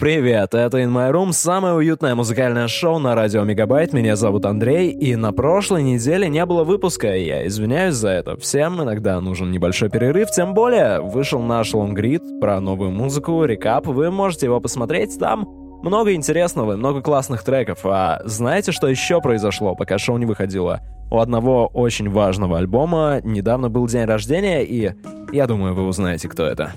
Привет, это In My Room, самое уютное музыкальное шоу на радио Мегабайт. Меня зовут Андрей, и на прошлой неделе не было выпуска, и я извиняюсь за это. Всем иногда нужен небольшой перерыв, тем более вышел наш лонгрид про новую музыку, рекап, вы можете его посмотреть там. Много интересного, много классных треков. А знаете, что еще произошло, пока шоу не выходило? У одного очень важного альбома недавно был день рождения, и я думаю, вы узнаете, кто это.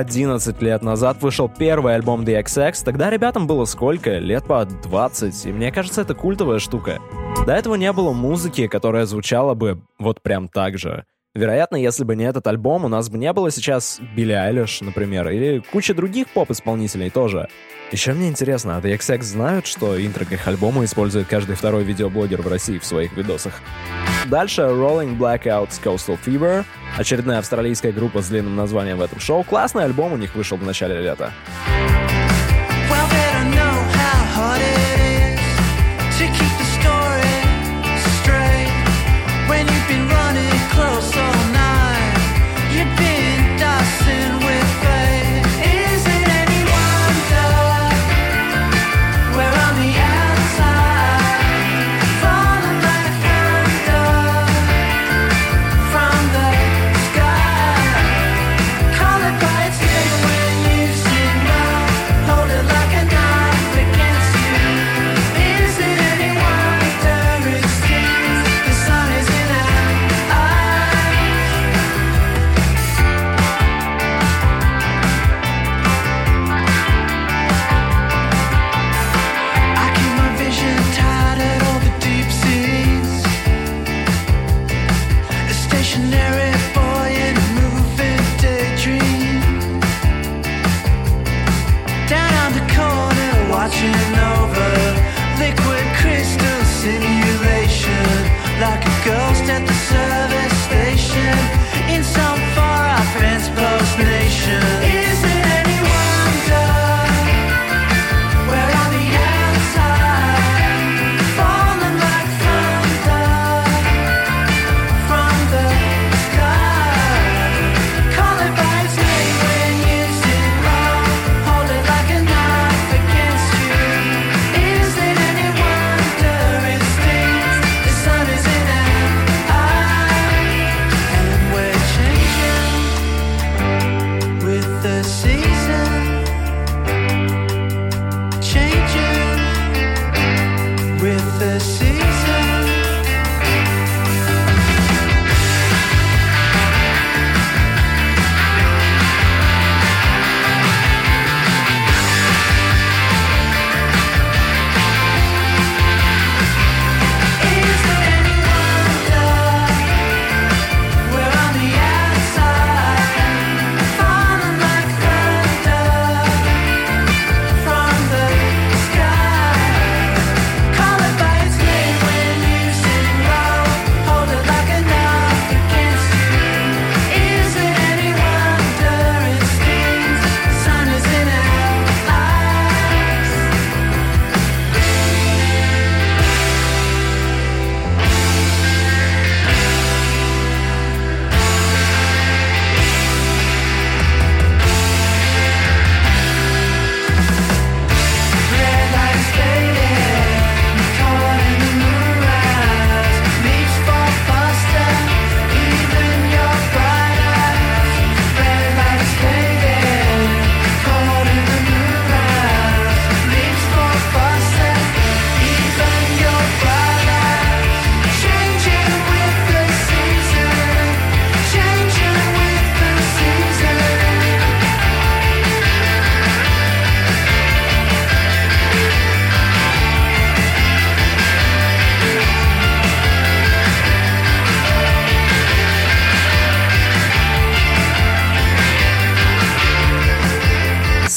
Одиннадцать лет назад вышел первый альбом The XX, тогда ребятам было сколько? Лет по 20, и мне кажется, это культовая штука. До этого не было музыки, которая звучала бы вот прям так же. Вероятно, если бы не этот альбом, у нас бы не было сейчас Билли Айлиш, например, или куча других поп-исполнителей тоже. Еще мне интересно, а The XX знают, что интро к их альбому использует каждый второй видеоблогер в России в своих видосах? Дальше Rolling Blackouts Coastal Fever, очередная австралийская группа с длинным названием в этом шоу. Классный альбом у них вышел в начале лета.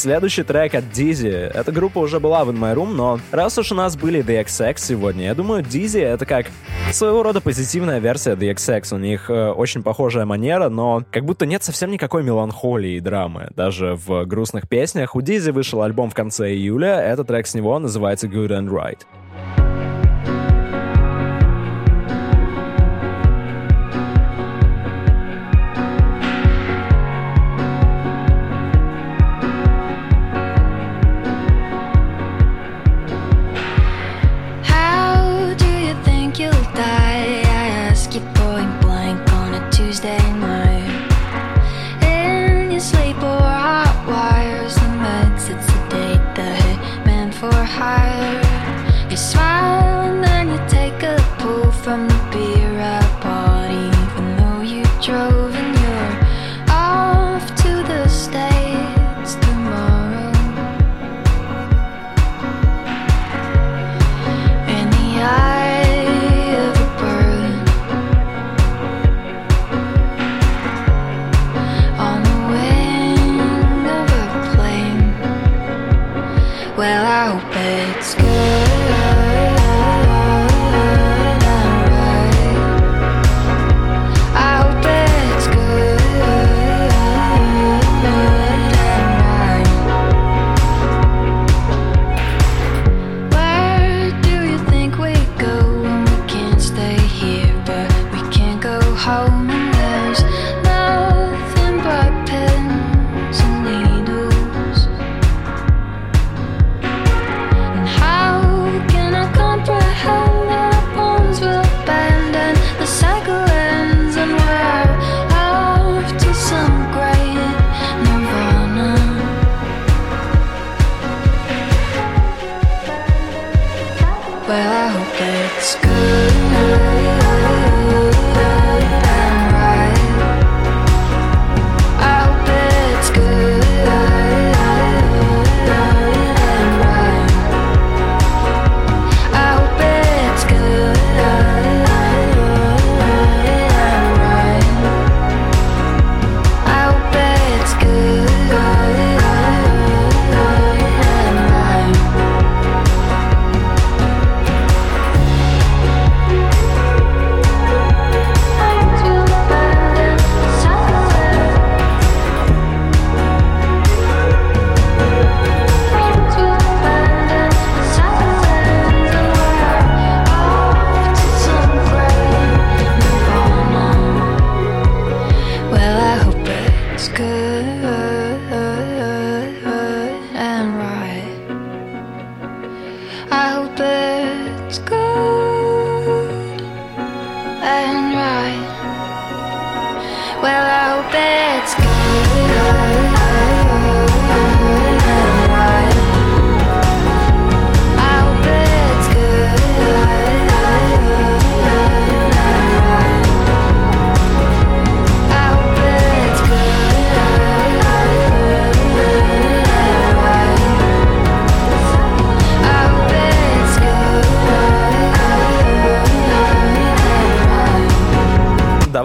Следующий трек от Дизи. Эта группа уже была в In My Room, но раз уж у нас были The XX сегодня, я думаю, Дизи это как своего рода позитивная версия The XX. У них э, очень похожая манера, но как будто нет совсем никакой меланхолии и драмы. Даже в грустных песнях. У Дизи вышел альбом в конце июля, этот трек с него называется Good and Right.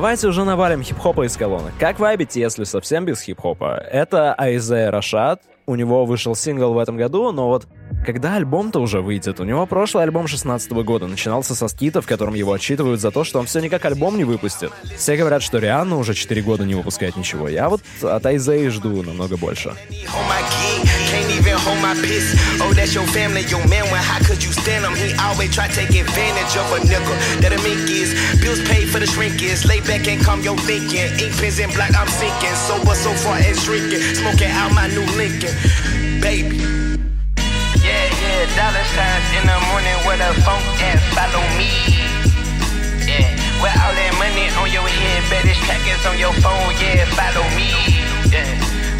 Давайте уже навалим хип-хопа из колонок. Как вайбите, если совсем без хип-хопа? Это Айзе Рашад. У него вышел сингл в этом году, но вот когда альбом-то уже выйдет? У него прошлый альбом 16 года начинался со скита, в котором его отчитывают за то, что он все никак альбом не выпустит. Все говорят, что Рианна уже 4 года не выпускает ничего. Я вот от Айзеи жду намного больше. hold the dollar signs in the morning Where the funk at? follow me. Yeah, with all that money on your head, bet this track is on your phone, yeah, follow me. Yeah,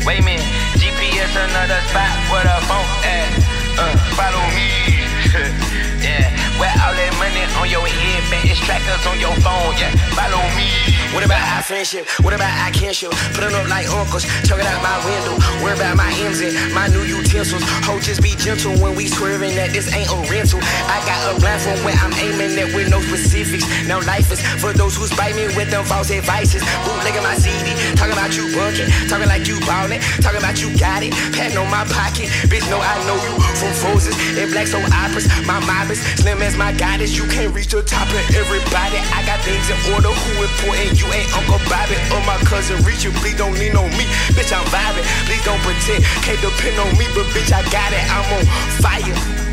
wait a minute, GPS another spot Where the funk at, uh, follow me. yeah, where all that money on your head, bet it's trackers on your phone. Yeah, follow me. What about I friendship? What about can't show? Put up like uncles, choke it out my window. Worry about my M's and my new utensils. Ho, just be gentle when we swerving that this ain't a rental. I got a blindfold where I'm aiming at with no specifics. Now life is for those who spite me with them false advices. Bootlegging my CD, talking about you bunking, talking like you ballin', talking about you got it, patting on my pocket. Bitch, know I know you from Frozen and Black Soul Operas. My mob is slim as my goddess. You can't reach the top of everybody. I got things in order. Who important? You ain't Uncle Bobby or my cousin Richard. Please don't lean on me, bitch. I'm vibing. Please don't pretend. Can't depend on me, but bitch, I got it. I'm on fire.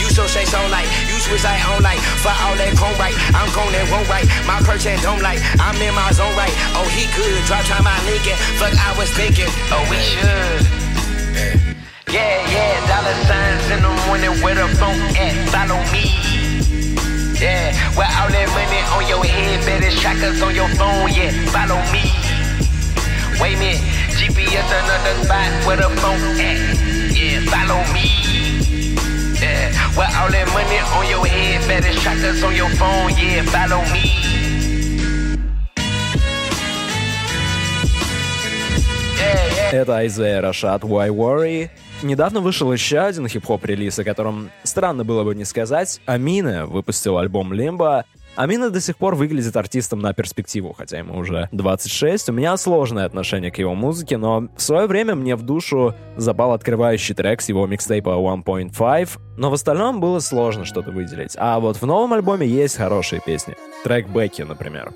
You so say so like you switch I on like for all that cone right. I'm gone that won't right. My perch and don't like. I'm in my zone right. Oh he good. Drop time I it. Fuck I was thinking. Oh we should. Yeah, yeah, dollar signs in the morning where the phone at. Follow me. Yeah, where all that money on your head, better trackers on your phone. Yeah, follow me. Wait a minute, GPS another spot where the phone at. Yeah, follow me. Yeah, where all that money on your head, better trackers on your phone. Yeah, follow me. Yeah, yeah. Это Айзея Рашат Why Worry. Недавно вышел еще один хип-хоп релиз, о котором странно было бы не сказать. Амина выпустил альбом Лимба. Амина до сих пор выглядит артистом на перспективу, хотя ему уже 26. У меня сложное отношение к его музыке, но в свое время мне в душу запал открывающий трек с его микстейпа 1.5, но в остальном было сложно что-то выделить. А вот в новом альбоме есть хорошие песни. Трек Бекки, например.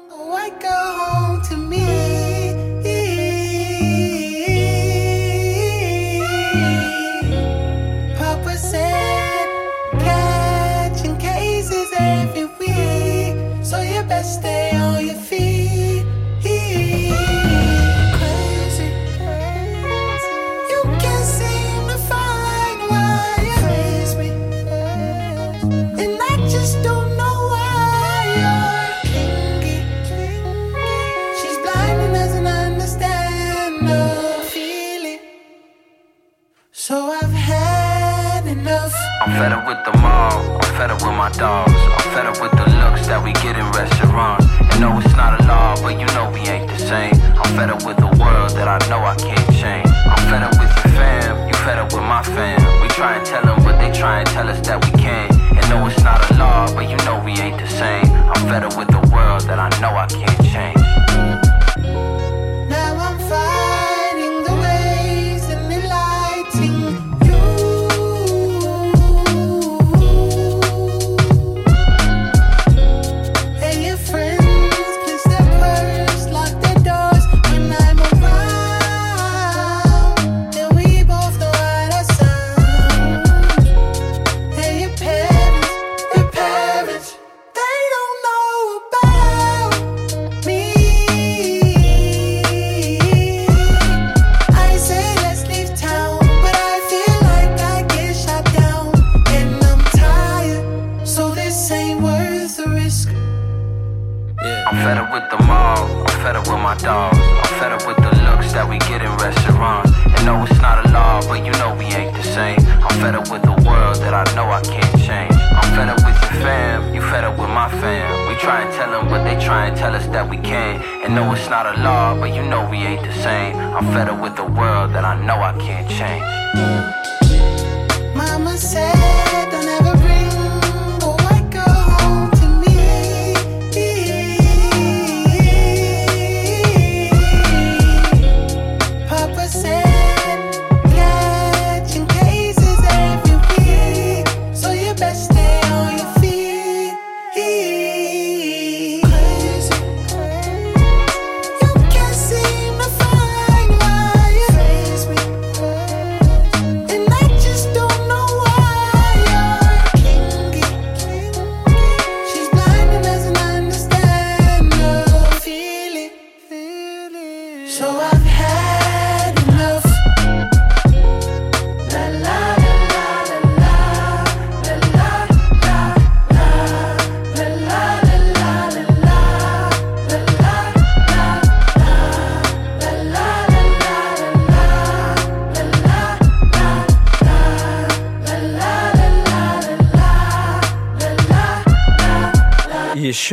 Dogs. I'm fed up with the looks that we get in restaurants. You know it's not a law, but you know we ain't the same. I'm fed up with the world that I know I can't change. I'm fed up with your fam. You fed up with my fam. We try and tell them, but they try and tell us that we can't. And no, it's not a law, but you know we ain't the same. I'm fed up with the world that I know I can't change.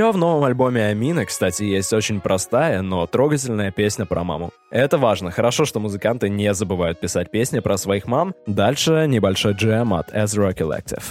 Еще в новом альбоме Амины, кстати, есть очень простая, но трогательная песня про маму. Это важно. Хорошо, что музыканты не забывают писать песни про своих мам. Дальше небольшой джем от Ezra Collective.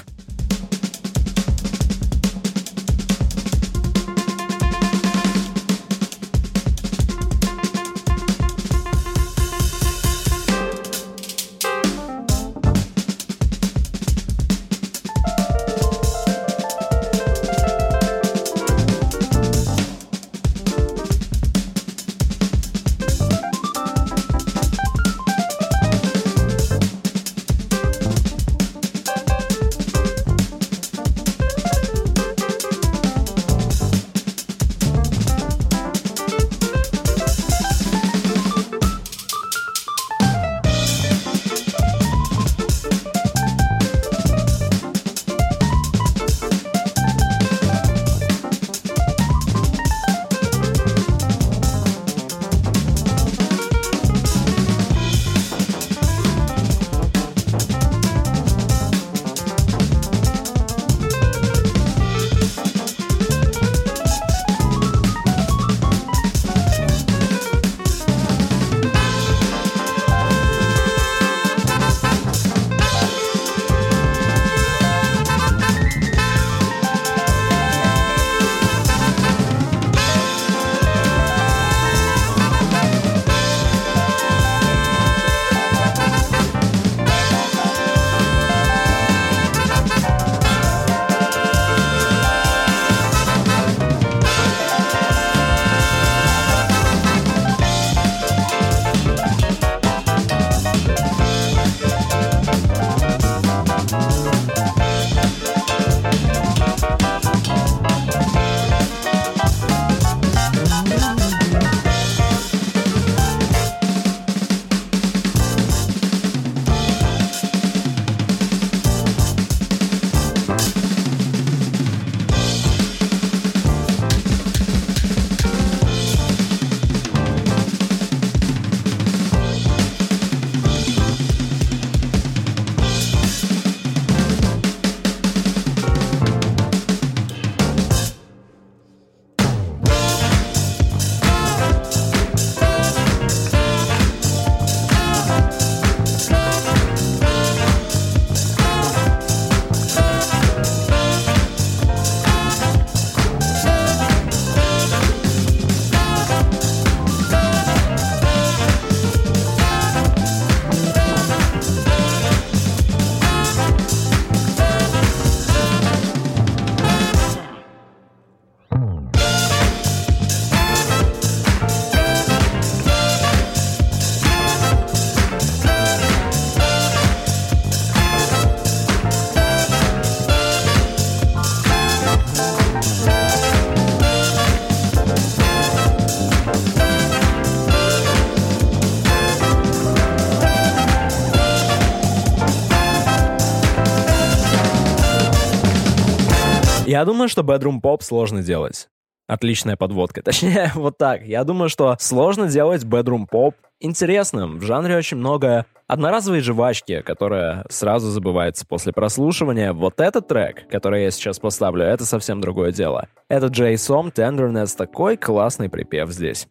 Я думаю, что bedroom pop сложно делать. Отличная подводка. Точнее, вот так. Я думаю, что сложно делать bedroom pop интересным. В жанре очень много одноразовой жвачки, которая сразу забывается после прослушивания. Вот этот трек, который я сейчас поставлю, это совсем другое дело. Это Джей Сом, Tenderness, такой классный припев здесь.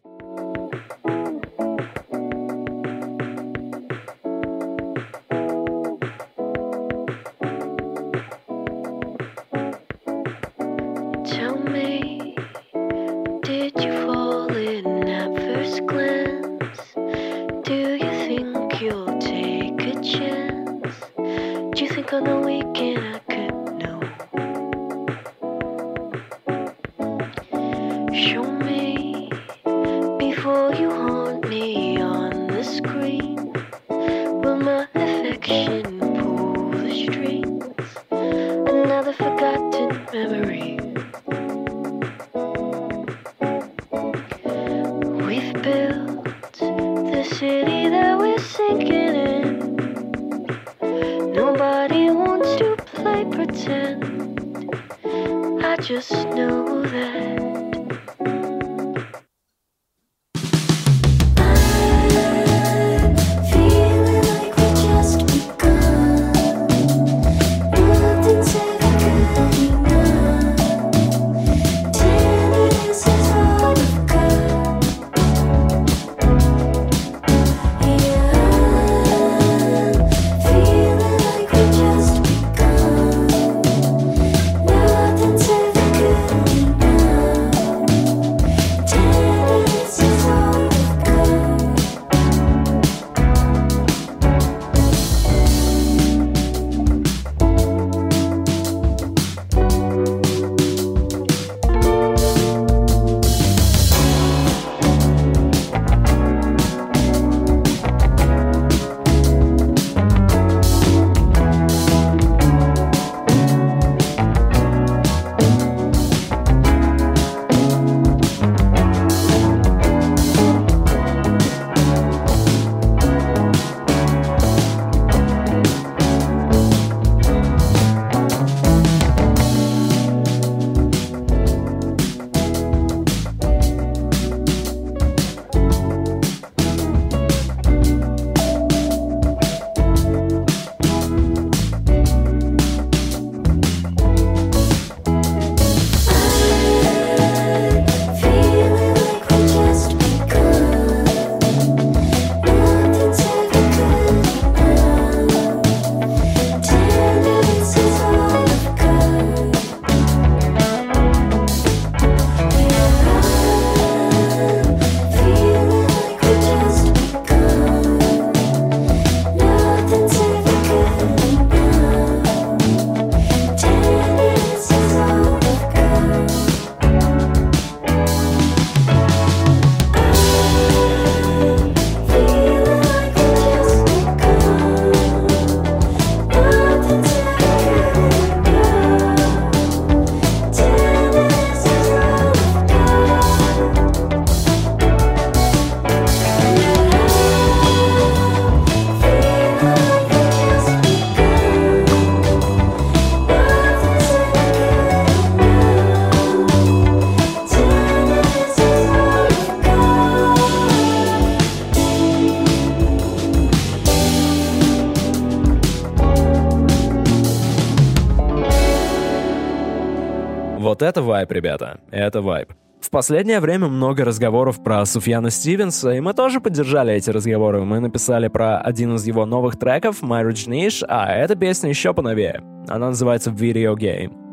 Вот это вайп, ребята, это вайп. В последнее время много разговоров про Суфьяна Стивенса, и мы тоже поддержали эти разговоры. Мы написали про один из его новых треков, My Rich Niche, а эта песня еще поновее. Она называется Video Game.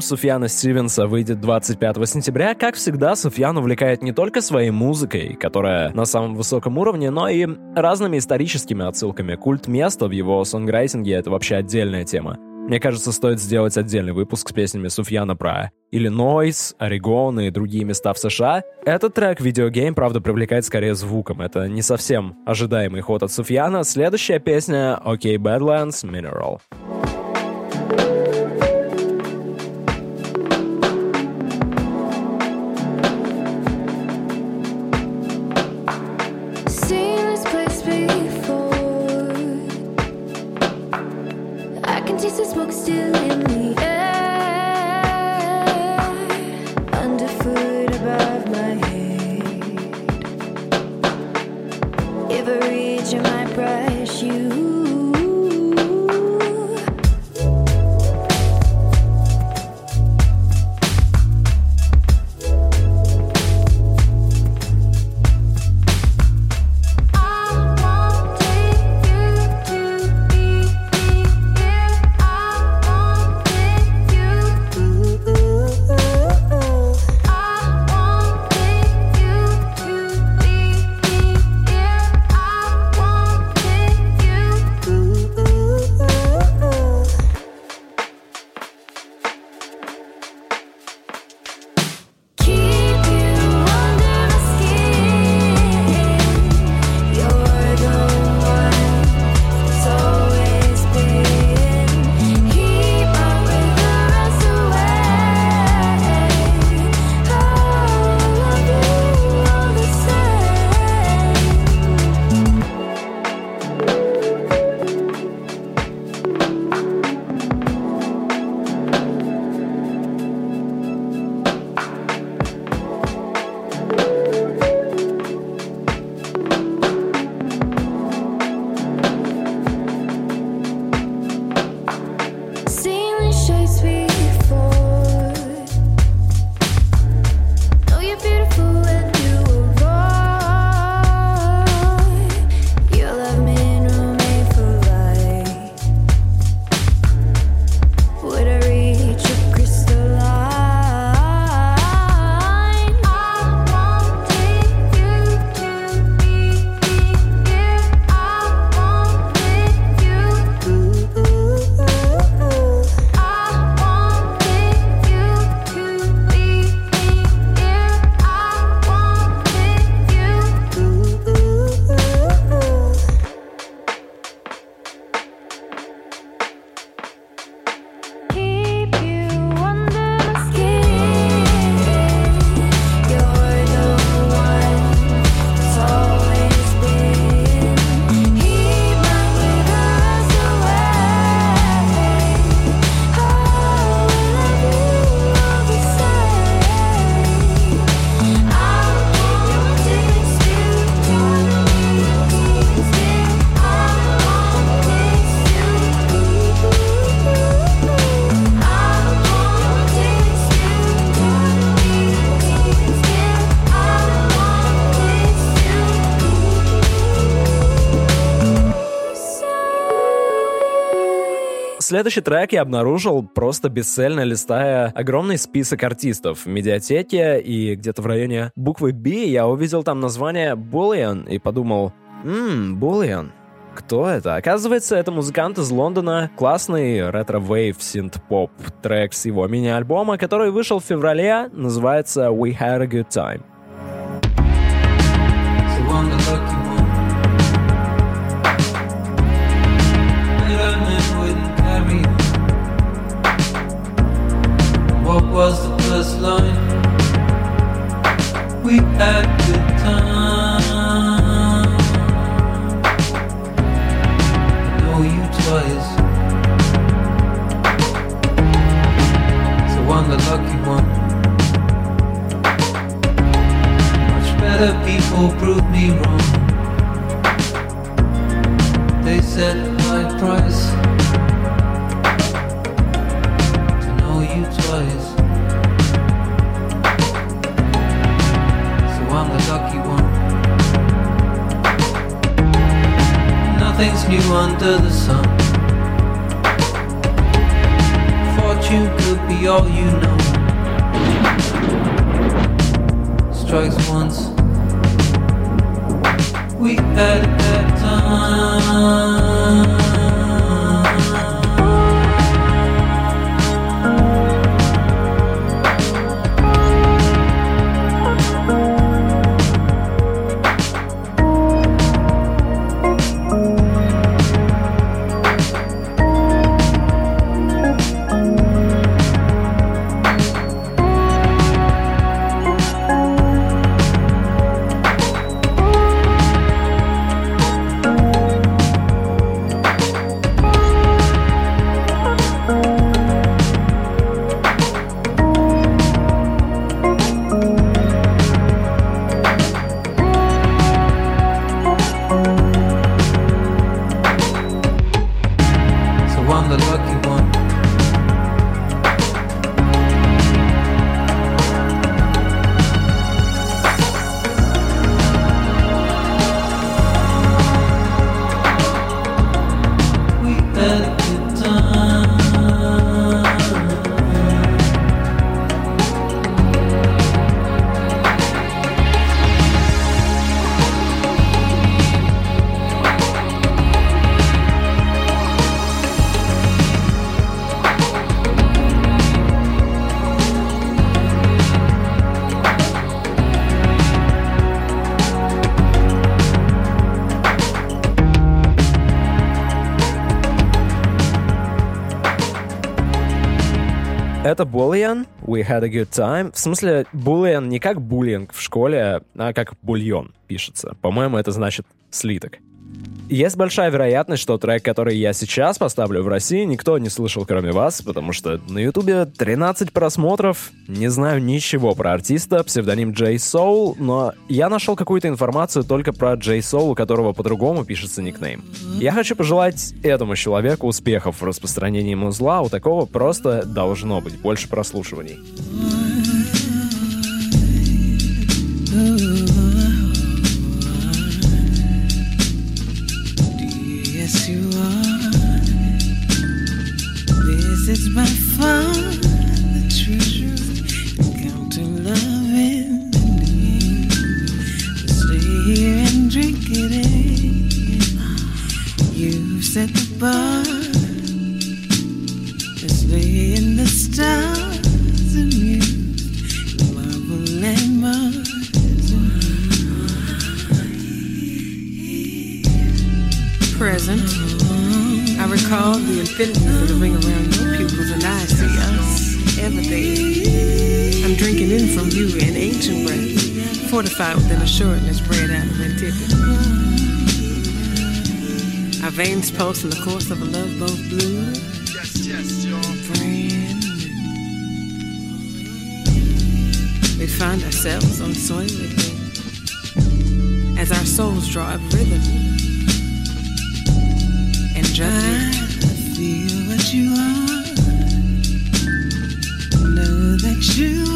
Суфьяна Стивенса выйдет 25 сентября. Как всегда, Суфьян увлекает не только своей музыкой, которая на самом высоком уровне, но и разными историческими отсылками. Культ места в его сонграйтинге — это вообще отдельная тема. Мне кажется, стоит сделать отдельный выпуск с песнями Суфьяна про Иллинойс, Орегон и другие места в США. Этот трек видеогейм, правда, привлекает скорее звуком. Это не совсем ожидаемый ход от Суфьяна. Следующая песня «Окей, okay, Badlands, Mineral». Следующий трек я обнаружил, просто бесцельно листая огромный список артистов в медиатеке, и где-то в районе буквы B я увидел там название Bullion и подумал, ммм, Bullion, кто это? Оказывается, это музыкант из Лондона, классный ретро-вейв синт-поп трек с его мини-альбома, который вышел в феврале, называется We Had a Good Time. Was the first line? We had good time. Know you twice. So I'm the lucky one. Much better people proved me wrong. They set high price to know you twice. Nothing's new under the sun. Fortune could be all you know strikes once. We had that time. We Had a Good Time. В смысле, Bullion не как буллинг в школе, а как бульон пишется. По-моему, это значит слиток. Есть большая вероятность, что трек, который я сейчас поставлю в России, никто не слышал, кроме вас, потому что на Ютубе 13 просмотров, не знаю ничего про артиста, псевдоним Джей Соул, но я нашел какую-то информацию только про Джей Соул, у которого по-другому пишется никнейм. Я хочу пожелать этому человеку успехов в распространении музла, у такого просто должно быть больше прослушиваний. Veins in the course of a love both blue. Brand new. We find ourselves on soil again as our souls draw up rhythm and judgment. I feel what you are. Know that you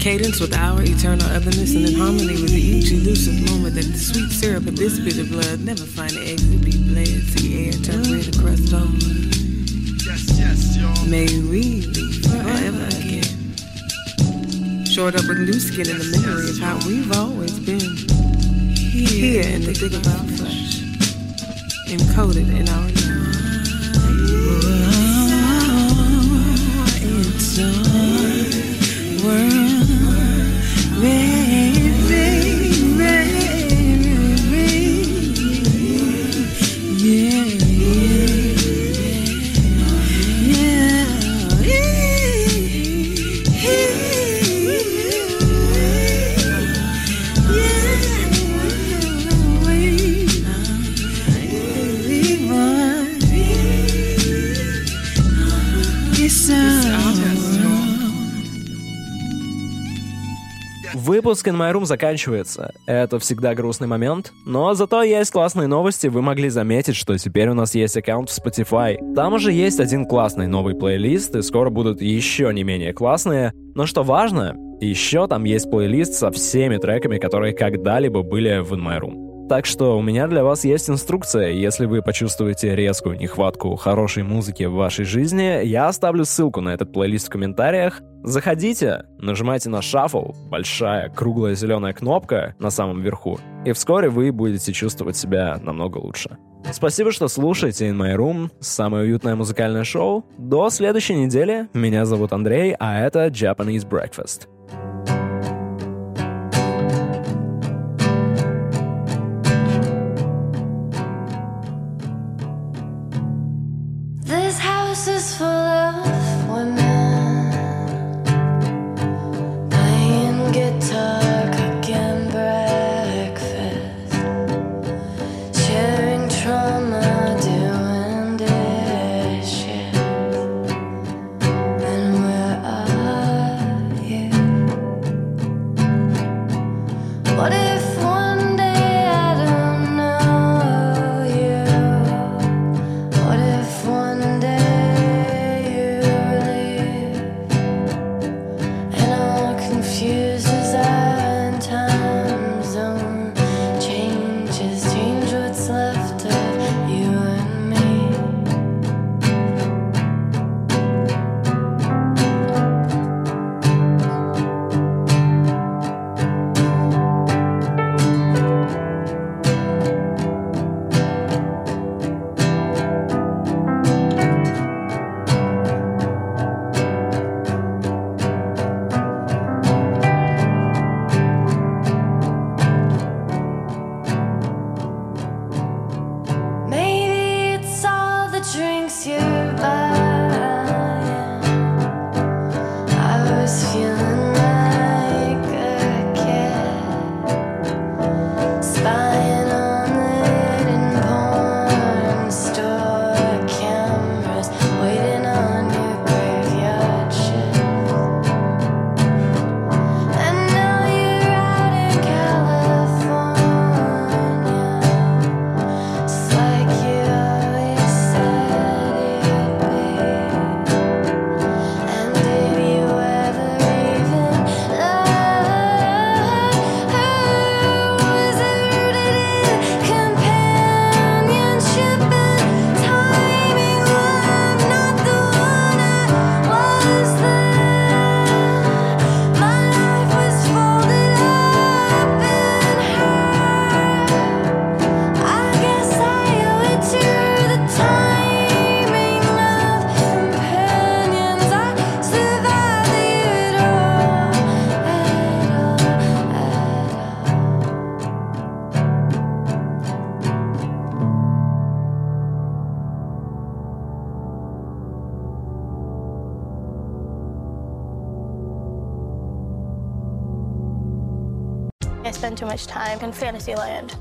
cadence with our eternal otherness and in harmony with the each elusive moment that the sweet syrup of this bitter blood. Never find an exit be bled see the air turn red across over may we live forever again. Shored up with new skin in the memory of how we've always been. Here in the thick of our flesh. encoded in our It's Выпуск In My Room заканчивается. Это всегда грустный момент. Но зато есть классные новости. Вы могли заметить, что теперь у нас есть аккаунт в Spotify. Там уже есть один классный новый плейлист, и скоро будут еще не менее классные. Но что важно, еще там есть плейлист со всеми треками, которые когда-либо были в In My Room. Так что у меня для вас есть инструкция. Если вы почувствуете резкую нехватку хорошей музыки в вашей жизни, я оставлю ссылку на этот плейлист в комментариях. Заходите, нажимайте на шаффл, большая круглая зеленая кнопка на самом верху, и вскоре вы будете чувствовать себя намного лучше. Спасибо, что слушаете In My Room, самое уютное музыкальное шоу. До следующей недели. Меня зовут Андрей, а это Japanese Breakfast.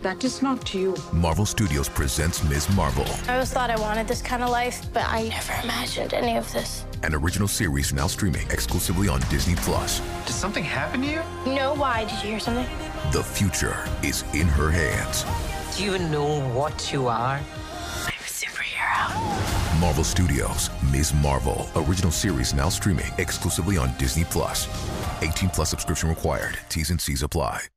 That is not you. Marvel Studios presents Ms. Marvel, I always thought I wanted this kind of life, but I never imagined any of this. an original series now streaming exclusively on Disney Plus. Did something happen to you? No, why? Did you hear something? The future is in her hands. Do you know what you are? I'm a superhero. Marvel Studios, Ms. Marvel, original series now streaming exclusively on Disney Plus. 18 plus subscription required. T's and C's apply.